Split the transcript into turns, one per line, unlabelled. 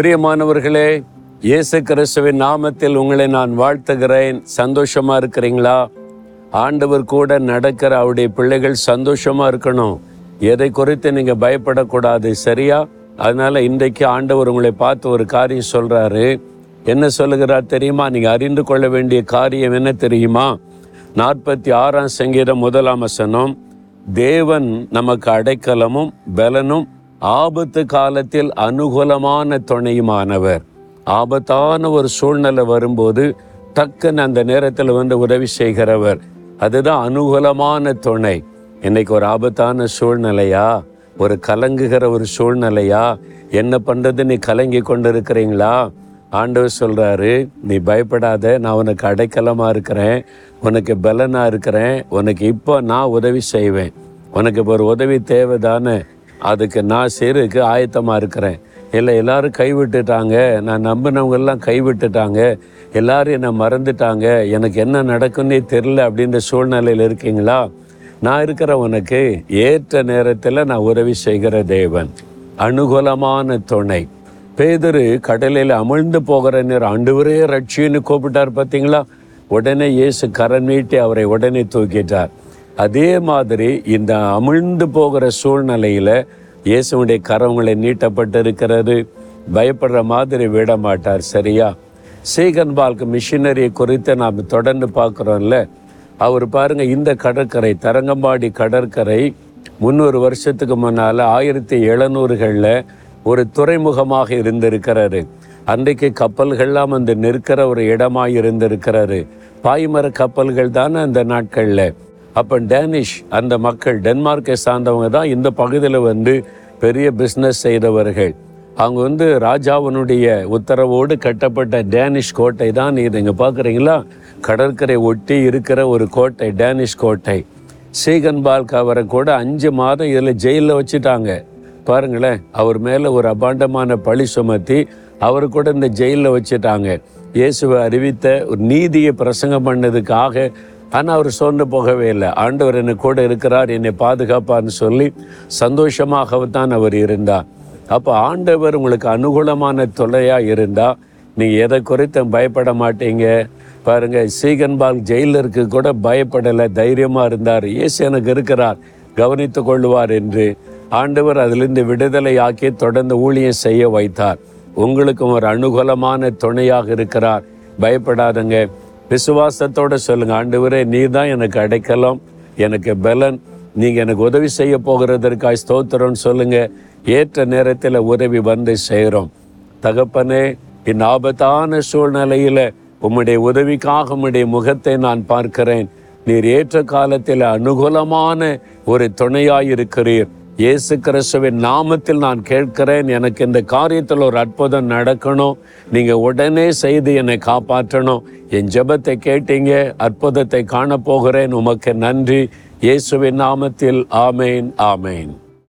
பிரியமானவர்களே இயேசு கிறிஸ்துவின் நாமத்தில் உங்களை நான் வாழ்த்துகிறேன். சந்தோஷமா இருக்கிறீங்களா? ஆண்டவர் கூட நடக்கிற அவருடைய பிள்ளைகள் சந்தோஷமா இருக்கணும். எதை குறித்து நீங்க பயப்படக்கூடாது சரியா? அதனால இன்றைக்கு ஆண்டவர் உங்களை பார்த்து ஒரு காரியம் சொல்றாரு. என்ன சொல்லுகிறார் தெரியுமா? நீங்க அறிந்து கொள்ள வேண்டிய காரியம் என்ன தெரியுமா? நாற்பத்தி ஆறாம் சங்கீதம் முதலாம் வசனம் தேவன் நமக்கு அடைக்கலமும் பலனும் ஆபத்து காலத்தில் அனுகூலமான துணையுமானவர். ஆபத்தான ஒரு சூழ்நிலை வரும்போது டக்குன்னு அந்த நேரத்தில் வந்து உதவி செய்கிறவர். அதுதான் அனுகூலமான துணை. இன்னைக்கு ஒரு ஆபத்தான சூழ்நிலையா? ஒரு கலங்குகிற ஒரு சூழ்நிலையா? என்ன பண்ணுறது நீ கலங்கி கொண்டு இருக்கிறீங்களா ஆண்டவர் சொல்கிறாரு நீ பயப்படாத நான் உனக்கு அடைக்கலமாக இருக்கிறேன். உனக்கு பலனாக இருக்கிறேன். உனக்கு இப்போ நான் உதவி செய்வேன். உனக்கு இப்போ ஒரு உதவி தேவைதானே? அதுக்கு நான் செய்கிறதுக்கு ஆயத்தமாக இருக்கிறேன். இல்லை எல்லாரும் கைவிட்டுட்டாங்க. நான் நம்பினவங்கெல்லாம் கைவிட்டுட்டாங்க. எல்லாரும் என்னை மறந்துட்டாங்க. எனக்கு என்ன நடக்குன்னே தெரில அப்படின்ற சூழ்நிலையில் இருக்கீங்களா? நான் இருக்கிற உனக்கு ஏற்ற நேரத்தில் நான் உதவி செய்கிற தேவன். அனுகூலமான துணை. பேதரு கடலில் அமிழ்ந்து போகிற நேரம் ஆண்டவரே ரட்சின்னு கூப்பிட்டார் பார்த்தீங்களா உடனே இயேசு கரன் நீட்டி அவரை உடனே தூக்கிட்டார். அதே மாதிரி இந்த அமிழ்ந்து போகிற சூழ்நிலையில் இயேசுடைய நீட்டப்பட்டு நீட்டப்பட்டிருக்கிறது. பயப்படுற மாதிரி விட மாட்டார் சரியா? சீகன் பால்க் மிஷினரி குறித்து நாம் தொடர்ந்து பார்க்குறோம்ல. அவர் பாருங்க இந்த கடற்கரை தரங்கம்பாடி கடற்கரை முந்நூறு வருஷத்துக்கு முன்னால் ஆயிரத்தி எழுநூறுகளில் ஒரு துறைமுகமாக இருந்திருக்கிறாரு அன்றைக்கு கப்பல்கள்லாம் வந்து நிற்கிற ஒரு இடமாக இருந்திருக்கிறாரு பாய்மர கப்பல்கள் தானே அந்த நாட்களில்? அப்போ டேனிஷ் அந்த மக்கள் டென்மார்க்கை சார்ந்தவங்க தான் இந்த பகுதியில் வந்து பெரிய பிஸ்னஸ் செய்தவர்கள். அவங்க வந்து ராஜாவினுடைய உத்தரவோடு கட்டப்பட்ட டேனிஷ் கோட்டை தான் இது. இங்கே பார்க்குறீங்களா? கடற்கரை ஒட்டி இருக்கிற ஒரு கோட்டை டேனிஷ் கோட்டை. சீகன்பால்க் அவரை கூட அஞ்சு மாதம் இதில் ஜெயிலில் வச்சுட்டாங்க. பாருங்களேன் அவர் மேலே ஒரு அபாண்டமான பழி சுமத்தி அவர் கூட இந்த ஜெயிலில் வச்சுட்டாங்க. இயேசுவை அறிவித்த ஒரு நீதியை பிரசங்கம் பண்ணதுக்காக ஆனால் அவர் சோர்ந்து போகவே இல்லை. ஆண்டவர் என்னை கூட இருக்கிறார் என்னை பாதுகாப்பார்னு சொல்லி சந்தோஷமாக தான் அவர் இருந்தார். அப்போ ஆண்டவர் உங்களுக்கு அனுகூலமான தொல்லையாக இருந்தால் நீங்கள் எதை குறித்தும் பயப்பட மாட்டீங்க. பாருங்க சீகன்பால் ஜெயிலருக்கு கூட பயப்படலை தைரியமாக இருந்தார். இயேசு எனக்கு இருக்கிறார் கவனித்து கொள்வார் என்று. ஆண்டவர் அதிலிருந்து விடுதலை ஆக்கி தொடர்ந்து ஊழியம் செய்ய வைத்தார். உங்களுக்கும் ஒரு அனுகூலமான துணையாக இருக்கிறார். பயப்படாதங்க. விசுவாசத்தோடு சொல்லுங்க. ஆண்டவரே நீ தான் எனக்கு அடைக்கலாம் எனக்கு பலன். நீங்கள் எனக்கு உதவி செய்ய போகிறதற்காக ஸ்தோத்திரம்னு சொல்லுங்க. ஏற்ற நேரத்தில் உதவி வந்து செய்கிறோம் தகப்பனே என் ஆபத்தான சூழ்நிலையில் உம்முடைய உதவிக்காக உம்முடைய முகத்தை நான் பார்க்கிறேன். நீர் ஏற்ற காலத்தில் அனுகூலமான ஒரு துணையாயிருக்கிறீர். இயேசு கிறிஸ்துவின் நாமத்தில் நான் கேட்கிறேன். எனக்கு இந்த காரியத்தில் ஒரு அற்புதம் நடக்கணும். நீங்கள் உடனே செய்து என்னை காப்பாற்றணும். என் ஜெபத்தை கேட்டீங்க. அற்புதத்தை காணப்போகிறேன். உமக்கு நன்றி. இயேசுவின் நாமத்தில். ஆமேன். ஆமேன்.